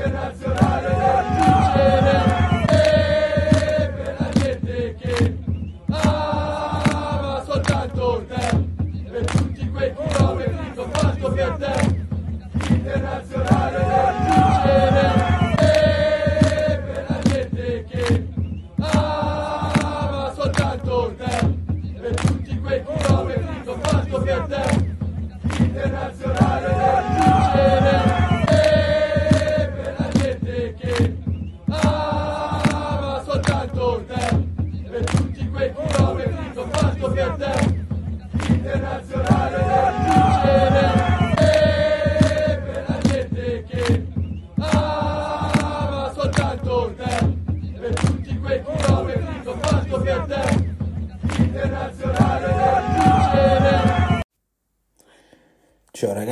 internazionale. e la gente che ama soltanto te per tutti quei chilometri che ho fatto per te internazionale e la gente che ama soltanto te per tutti quei chilometri che ho fatto per te internazionale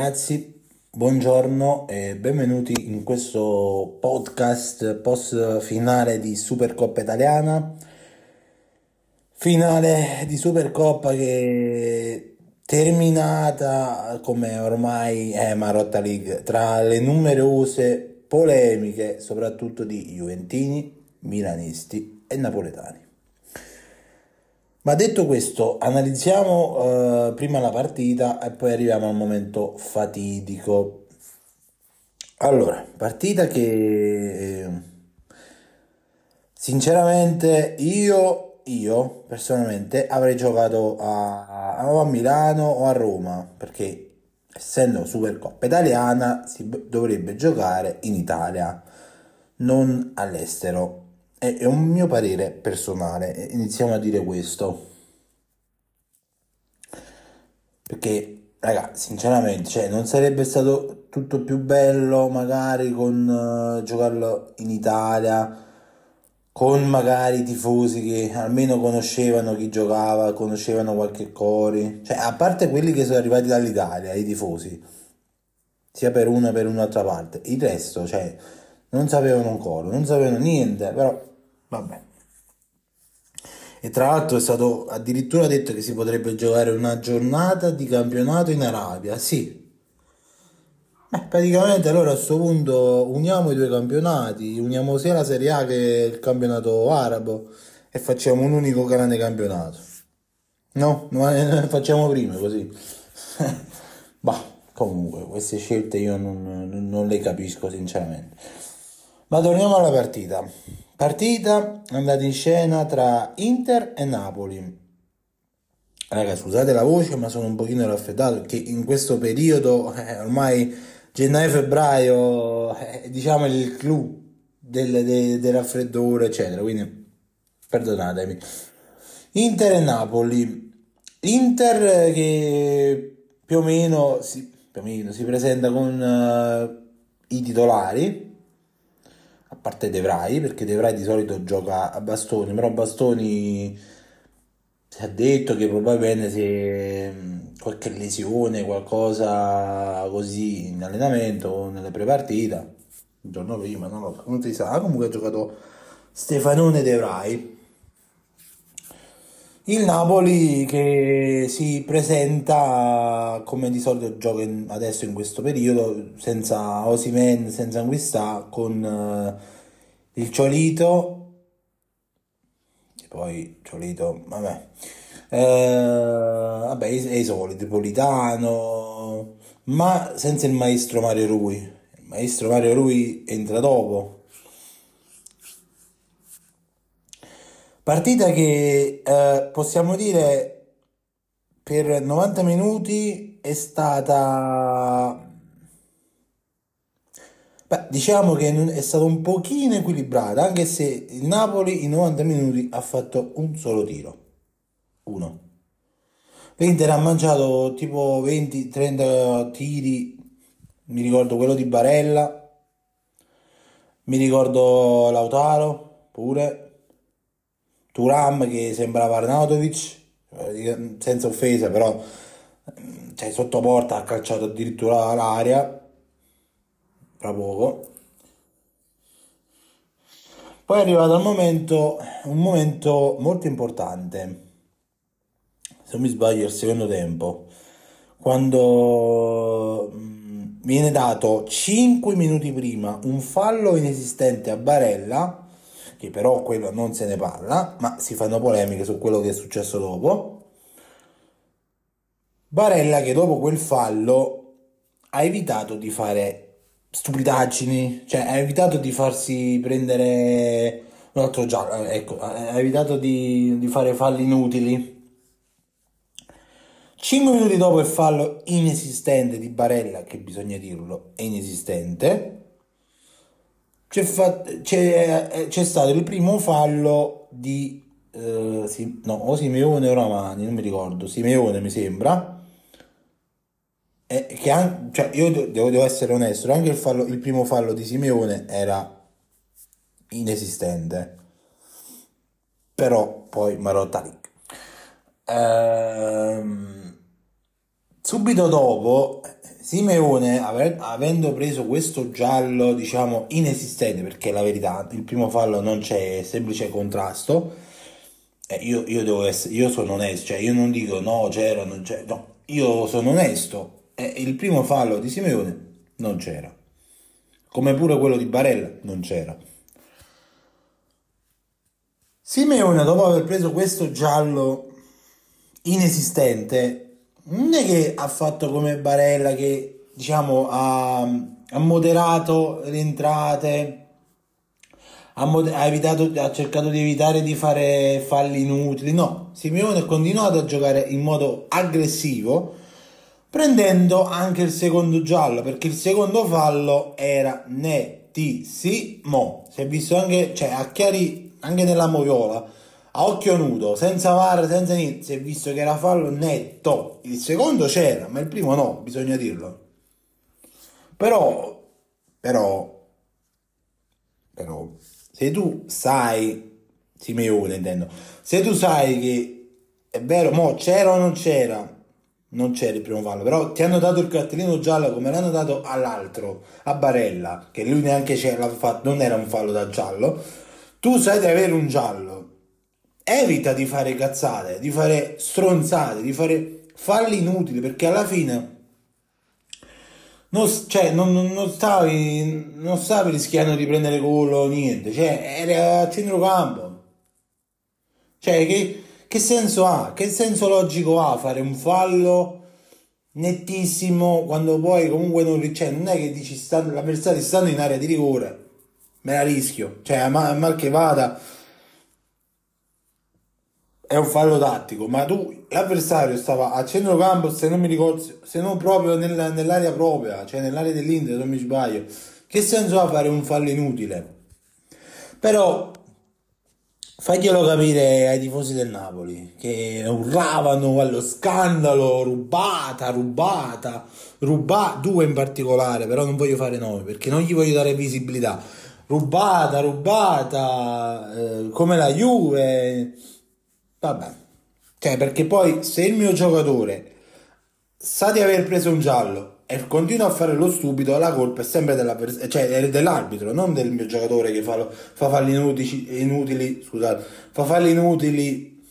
ragazzi, buongiorno e benvenuti in questo podcast post finale di Supercoppa italiana. Finale di Supercoppa che terminata come ormai è Marotta League tra le numerose polemiche soprattutto di Juventini, Milanisti e Napoletani. Ma detto questo, analizziamo eh, prima la partita e poi arriviamo al momento fatidico. Allora, partita che eh, sinceramente io, io personalmente avrei giocato a, o a Milano o a Roma perché essendo Supercoppa italiana si dovrebbe giocare in Italia, non all'estero. È, un mio parere personale, iniziamo a dire questo. Perché, raga, sinceramente, cioè, non sarebbe stato tutto più bello magari con eh, giocarlo in Italia, con magari tifosi che almeno conoscevano chi giocava, conoscevano qualche cori. Cioè, a parte quelli che sono arrivati dall'Italia, i tifosi, sia per una che per un'altra parte, il resto, cioè, non sapevano un coro, non sapevano niente, però vabbè. E tra l'altro è stato addirittura detto che si potrebbe giocare una giornata di campionato in Arabia. Sì. Beh, praticamente allora a questo punto uniamo i due campionati, uniamo sia la Serie A che il campionato arabo e facciamo un unico grande campionato. No, ma eh, facciamo prima così. Bah, comunque, queste scelte io non, non- non le capisco sinceramente. Ma torniamo alla partita. Partita andata in scena tra Inter e Napoli. Raga, scusate la voce, ma sono un pochino raffreddato perché in questo periodo, eh, ormai gennaio-febbraio, eh, diciamo il clou del, de- del raffreddore, eccetera. Quindi, perdonatemi. Inter e Napoli. Inter che più o meno si, più o meno si presenta con eh, i titolari, parte De Vrij, perché De Vrij di solito gioca a bastoni, però Bastoni si è detto che probabilmente se qualche lesione, qualcosa così in allenamento o nelle prepartita, il giorno prima, non lo non si sa, comunque ha giocato Stefanone De Vrij. Il Napoli che si presenta come di solito gioca in- adesso in questo periodo, senza Osimhen, senza Anguissa, con eh, il Ciolito, e poi Ciolito, vabbè, Eh, vabbè, i, i soliti, Politano, ma senza il maestro Mario Rui. Il maestro Mario Rui entra dopo. Partita che eh, possiamo dire per 90 minuti è stata, beh, diciamo che è stata un pochino equilibrata, anche se il Napoli in 90 minuti ha fatto un solo tiro, uno. L'Inter ha mangiato tipo 20-30 tiri, mi ricordo quello di Barella, mi ricordo Lautaro pure. Turam che sembrava Arnautovic, eh, senza offesa, però mm, cioè, sotto porta ha calciato addirittura l'area, tra poco. Poi è arrivato il momento, un momento molto importante, se non mi sbaglio, il secondo tempo, quando mm, viene dato 5 minuti prima un fallo inesistente a Barella, che però quello non se ne parla, ma si fanno polemiche su quello che è successo dopo. Barella che dopo quel fallo ha evitato di fare stupidaggini, cioè ha evitato di farsi prendere un altro giallo, ecco, ha evitato di, di fare falli inutili. 5 minuti dopo il fallo inesistente di Barella, che bisogna dirlo, è inesistente, c'è, fa- c'è, c'è stato il primo fallo di eh, sì, no, o Simeone o Ramani, non mi ricordo, Simeone mi sembra. E che an- cioè, io devo, devo essere onesto, anche il, fallo, il primo fallo di Simeone era inesistente. Però poi Marotta lì. Ehm, subito dopo, Simeone, ave- avendo preso questo giallo, diciamo, inesistente, perché la verità, il primo fallo non c'è, è semplice contrasto, eh, io, io, devo essere, io sono onesto, cioè io non dico no, c'era, non c'era, no, io sono onesto, e il primo fallo di Simeone non c'era, come pure quello di Barella non c'era. Simeone, dopo aver preso questo giallo inesistente, non è che ha fatto come Barella che diciamo ha, ha moderato le entrate, ha, mod- ha, evitato, ha cercato di evitare di fare falli inutili. No, Simeone ha continuato a giocare in modo aggressivo, prendendo anche il secondo giallo, perché il secondo fallo era nettissimo. Si è visto anche, cioè a chiari, anche nella moviola a occhio nudo, senza VAR, senza niente, si è visto che era fallo netto. Il secondo c'era, ma il primo no, bisogna dirlo. Però, però, però, se tu sai, Simeone intendo, se tu sai che è vero, mo c'era o non c'era, non c'era il primo fallo, però ti hanno dato il cartellino giallo come l'hanno dato all'altro, a Barella, che lui neanche c'era, non era un fallo da giallo, tu sai di avere un giallo evita di fare cazzate, di fare stronzate, di fare falli inutili, perché alla fine non, cioè, non, non, stavi, non stavi rischiando di prendere gol o niente, cioè era a centrocampo. Cioè, che, che senso ha? Che senso logico ha fare un fallo nettissimo quando poi comunque non, cioè, non è che dici stanno, l'avversario stanno in area di rigore, me la rischio, cioè a mal che vada è un fallo tattico, ma tu l'avversario stava a centrocampo, se non mi ricordo, se non proprio nel, nell'area propria, cioè nell'area dell'Inter, non mi sbaglio. Che senso ha fare un fallo inutile? Però faglielo capire ai tifosi del Napoli che urlavano allo scandalo, rubata, rubata, rubata, due in particolare, però non voglio fare nomi perché non gli voglio dare visibilità. Rubata, rubata, eh, come la Juve Vabbè. Cioè, perché poi se il mio giocatore sa di aver preso un giallo e continua a fare lo stupido, la colpa è sempre cioè, dell'arbitro, non del mio giocatore che fa, lo, fa falli inutili, inutili, scusate, fa falli inutili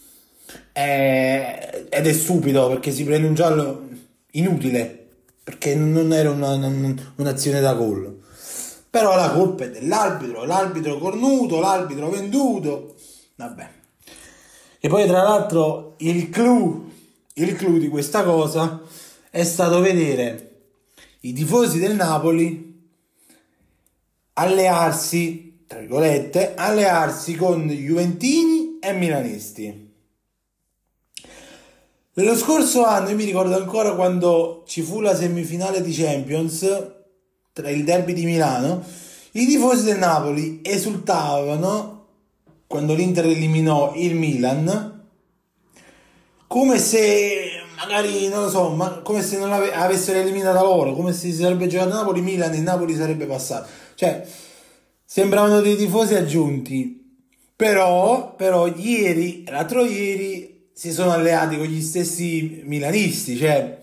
eh, ed è stupido perché si prende un giallo inutile perché non era una, una, un'azione da gol. Però la colpa è dell'arbitro, l'arbitro cornuto, l'arbitro venduto. Vabbè. E poi tra l'altro il clou, il clou di questa cosa è stato vedere i tifosi del Napoli allearsi, tra virgolette, allearsi con Juventini e Milanisti. Nello scorso anno, io mi ricordo ancora quando ci fu la semifinale di Champions tra il derby di Milano, i tifosi del Napoli esultavano quando l'Inter eliminò il Milan, come se magari non lo so, ma come se non ave- avessero eliminato loro, come se si sarebbe giocato Napoli, Milan e Napoli sarebbe passato. Cioè, sembravano dei tifosi aggiunti. Però, però ieri, l'altro ieri, si sono alleati con gli stessi milanisti, cioè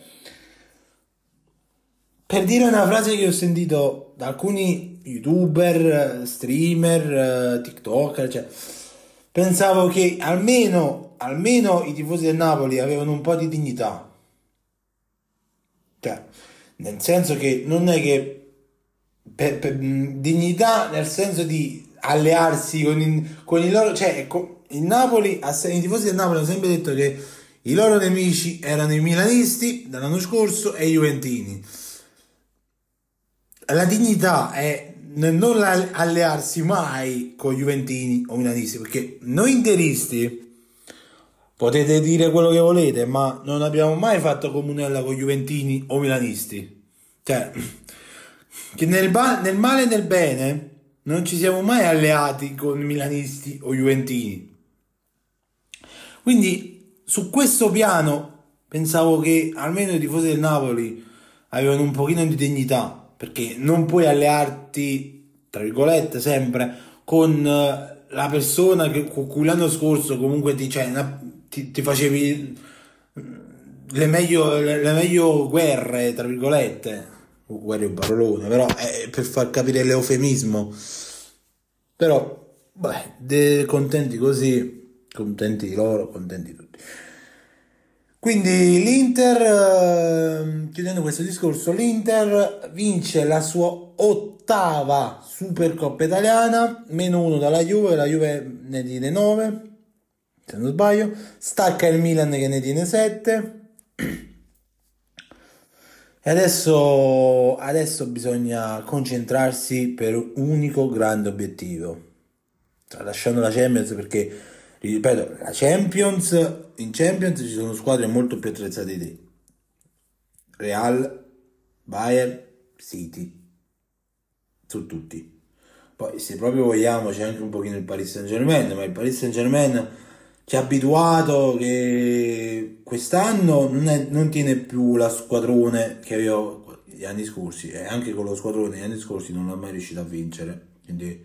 per dire una frase che ho sentito da alcuni youtuber, streamer, tiktoker, cioè, pensavo che almeno, almeno i tifosi del Napoli avevano un po' di dignità. Cioè, nel senso che non è che per, per, dignità nel senso di allearsi con, in, con i loro cioè con, il Napoli i tifosi del Napoli hanno sempre detto che i loro nemici erano i milanisti dall'anno scorso e i juventini la dignità è non allearsi mai con i juventini o milanisti perché noi interisti potete dire quello che volete ma non abbiamo mai fatto comunella con i juventini o milanisti. Cioè che nel, ba- nel male e nel bene non ci siamo mai alleati con milanisti o juventini. Quindi su questo piano pensavo che almeno i tifosi del Napoli avevano un pochino di dignità perché non puoi allearti, tra virgolette, sempre con eh, la persona che, con cui l'anno scorso comunque ti, cioè, ti, ti facevi mm, le meglio, le, le meglio guerre, tra virgolette. Guerre è un parolone, però è per far capire l'eufemismo. Però, beh, contenti così, contenti loro, contenti tutti. Quindi l'Inter, ehm, chiudendo questo discorso, l'Inter vince la sua ottava Supercoppa italiana, meno uno dalla Juve, la Juve ne tiene 9, se non sbaglio, stacca il Milan che ne tiene 7. E adesso, adesso bisogna concentrarsi per un unico grande obiettivo, tralasciando la Champions perché ripeto, la Champions, in Champions ci sono squadre molto più attrezzate di te. Real, Bayern, City, su tutti. Poi se proprio vogliamo c'è anche un pochino il Paris Saint Germain, ma il Paris Saint Germain ci ha abituato che quest'anno non, è, non tiene più la squadrone che aveva gli anni scorsi e anche con lo squadrone gli anni scorsi non l'ha mai riuscito a vincere. Quindi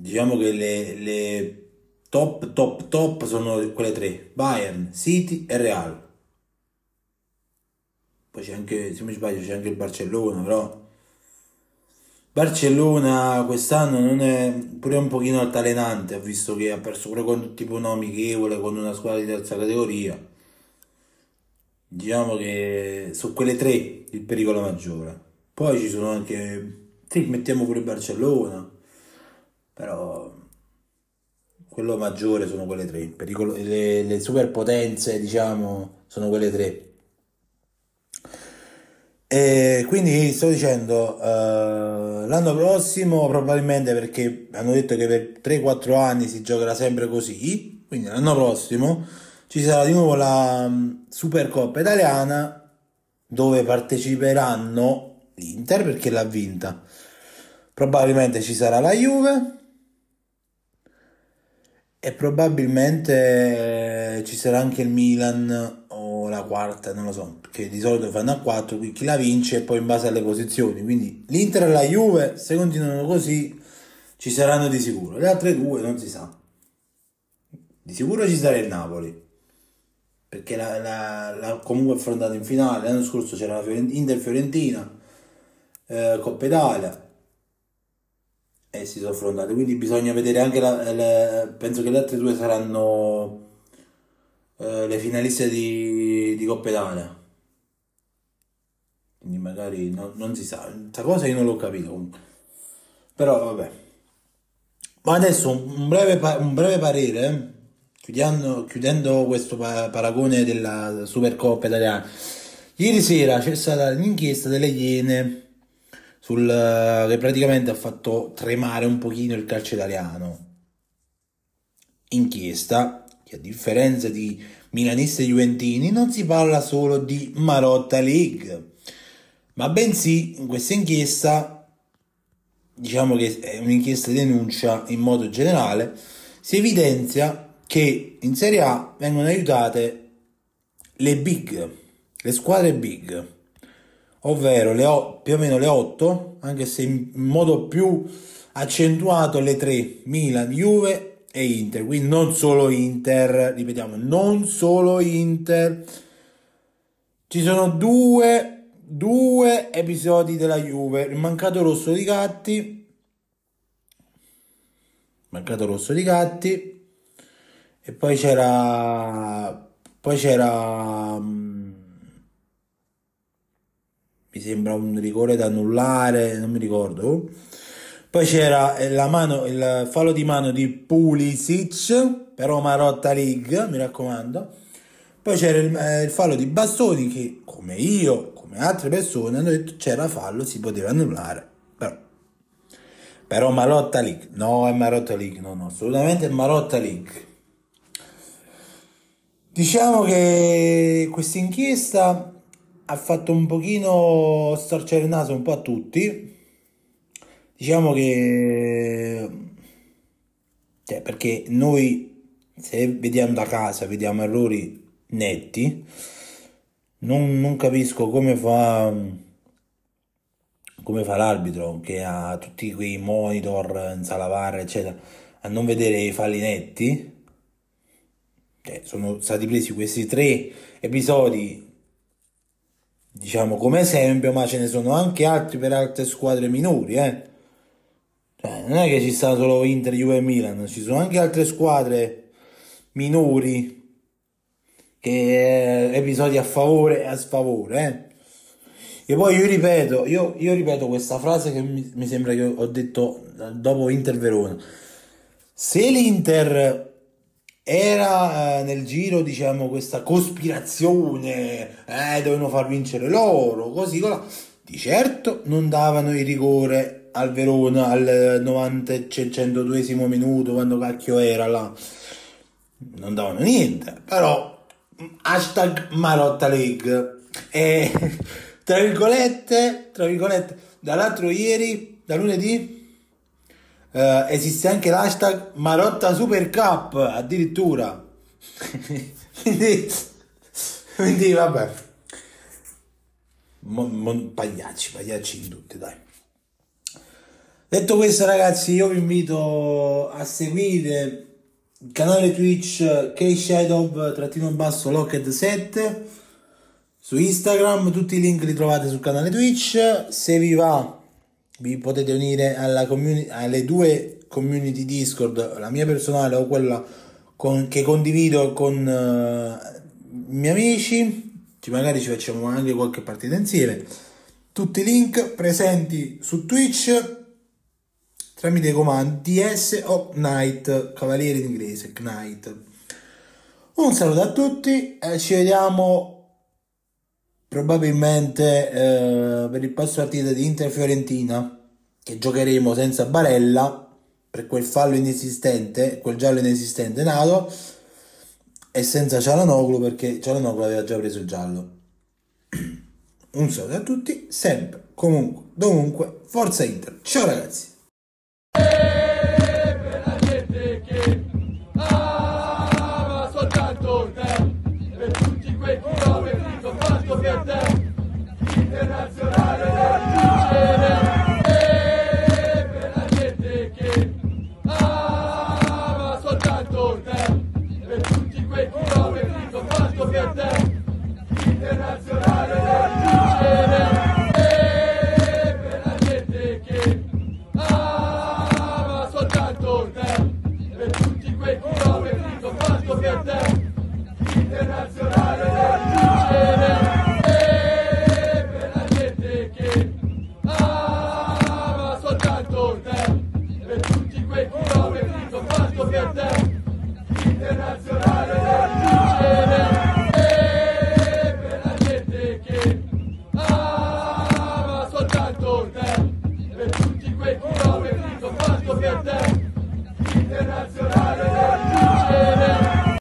diciamo che le, le top, top, top sono quelle tre, Bayern, City e Real. Poi c'è anche, se mi sbaglio, c'è anche il Barcellona, però Barcellona quest'anno non è pure un pochino altalenante, visto che ha perso pure con tipo un amichevole con una squadra di terza categoria. Diciamo che su quelle tre il pericolo maggiore. Poi ci sono anche, sì, mettiamo pure Barcellona, però quello maggiore sono quelle tre, Pericolo, le, le superpotenze diciamo sono quelle tre. E quindi sto dicendo, uh, l'anno prossimo probabilmente perché hanno detto che per 3-4 anni si giocherà sempre così, quindi l'anno prossimo ci sarà di nuovo la um, Supercoppa italiana dove parteciperanno l'Inter perché l'ha vinta. Probabilmente ci sarà la Juve e probabilmente ci sarà anche il Milan o la quarta, non lo so, perché di solito fanno a 4, quindi chi la vince e poi in base alle posizioni. Quindi l'Inter e la Juve, se continuano così, ci saranno di sicuro. Le altre due non si sa. Di sicuro ci sarà il Napoli, perché l'ha comunque affrontato in finale. L'anno scorso c'era la Inter-Fiorentina, eh, Coppa Italia e si sono affrontate. Quindi bisogna vedere anche la, le, penso che le altre due saranno eh, le finaliste di, di Coppa Italia. Quindi magari no, non si sa. Questa cosa io non l'ho capito comunque. Però vabbè. Ma adesso un breve, un breve parere. Eh. Chiudendo, chiudendo questo paragone della Supercoppa italiana. Ieri sera c'è stata l'inchiesta delle Iene sul, che praticamente ha fatto tremare un pochino il calcio italiano. Inchiesta che a differenza di milanisti e juventini non si parla solo di Marotta League, ma bensì in questa inchiesta, diciamo che è un'inchiesta denuncia in modo generale, si evidenzia che in Serie A vengono aiutate le big, le squadre big ovvero le o- più o meno le 8, anche se in modo più accentuato le 3, Milan, Juve e Inter, quindi non solo Inter, ripetiamo, non solo Inter, ci sono due, due episodi della Juve, il mancato rosso di Gatti, mancato rosso di Gatti, e poi c'era, poi c'era mi sembra un rigore da annullare, non mi ricordo. Poi c'era la mano, il fallo di mano di Pulisic, però Marotta League, mi raccomando. Poi c'era il, eh, il fallo di Bastoni che, come io, come altre persone, hanno detto c'era fallo, si poteva annullare. Però, però Marotta League, no è Marotta League, no, no, assolutamente è Marotta League. Diciamo che questa inchiesta ha fatto un pochino storcere il naso un po' a tutti. Diciamo che... Cioè, perché noi se vediamo da casa, vediamo errori netti, non, non capisco come fa, come fa l'arbitro che ha tutti quei monitor in sala VAR, eccetera, a non vedere i falli netti cioè, sono stati presi questi tre episodi diciamo come esempio ma ce ne sono anche altri per altre squadre minori eh. Cioè, non è che ci sta solo Inter, Juve e Milan ci sono anche altre squadre minori che eh, episodi a favore e a sfavore eh. e poi io ripeto io, io ripeto questa frase che mi, mi sembra che ho detto dopo Inter Verona se l'Inter era eh, nel giro, diciamo, questa cospirazione, eh, dovevano far vincere loro, così, così. Di certo non davano il rigore al Verona al 90 102 minuto, quando cacchio era là. Non davano niente, però hashtag Marotta League. E tra virgolette, tra virgolette, dall'altro ieri, da lunedì, Uh, esiste anche l'hashtag Marotta Super Cup addirittura. Quindi, quindi vabbè. Mon, mon, pagliacci pagliacci in tutti dai. Detto questo ragazzi io vi invito a seguire il canale Twitch K-Shadow trattino basso Locked 7 su Instagram tutti i link li trovate sul canale Twitch. Se vi va vi potete unire alla community, alle due community Discord, la mia personale o quella con, che condivido con uh, i miei amici, ci, magari ci facciamo anche qualche partita insieme. Tutti i link presenti su Twitch tramite i comandi DS o Knight, cavaliere in inglese, Knight. Un saluto a tutti e ci vediamo probabilmente eh, per il passo partita di Inter Fiorentina che giocheremo senza Barella per quel fallo inesistente, quel giallo inesistente nato e senza Cialanoglu perché Cialanoglu aveva già preso il giallo. Un saluto a tutti, sempre, comunque, dovunque, forza Inter. Ciao ragazzi!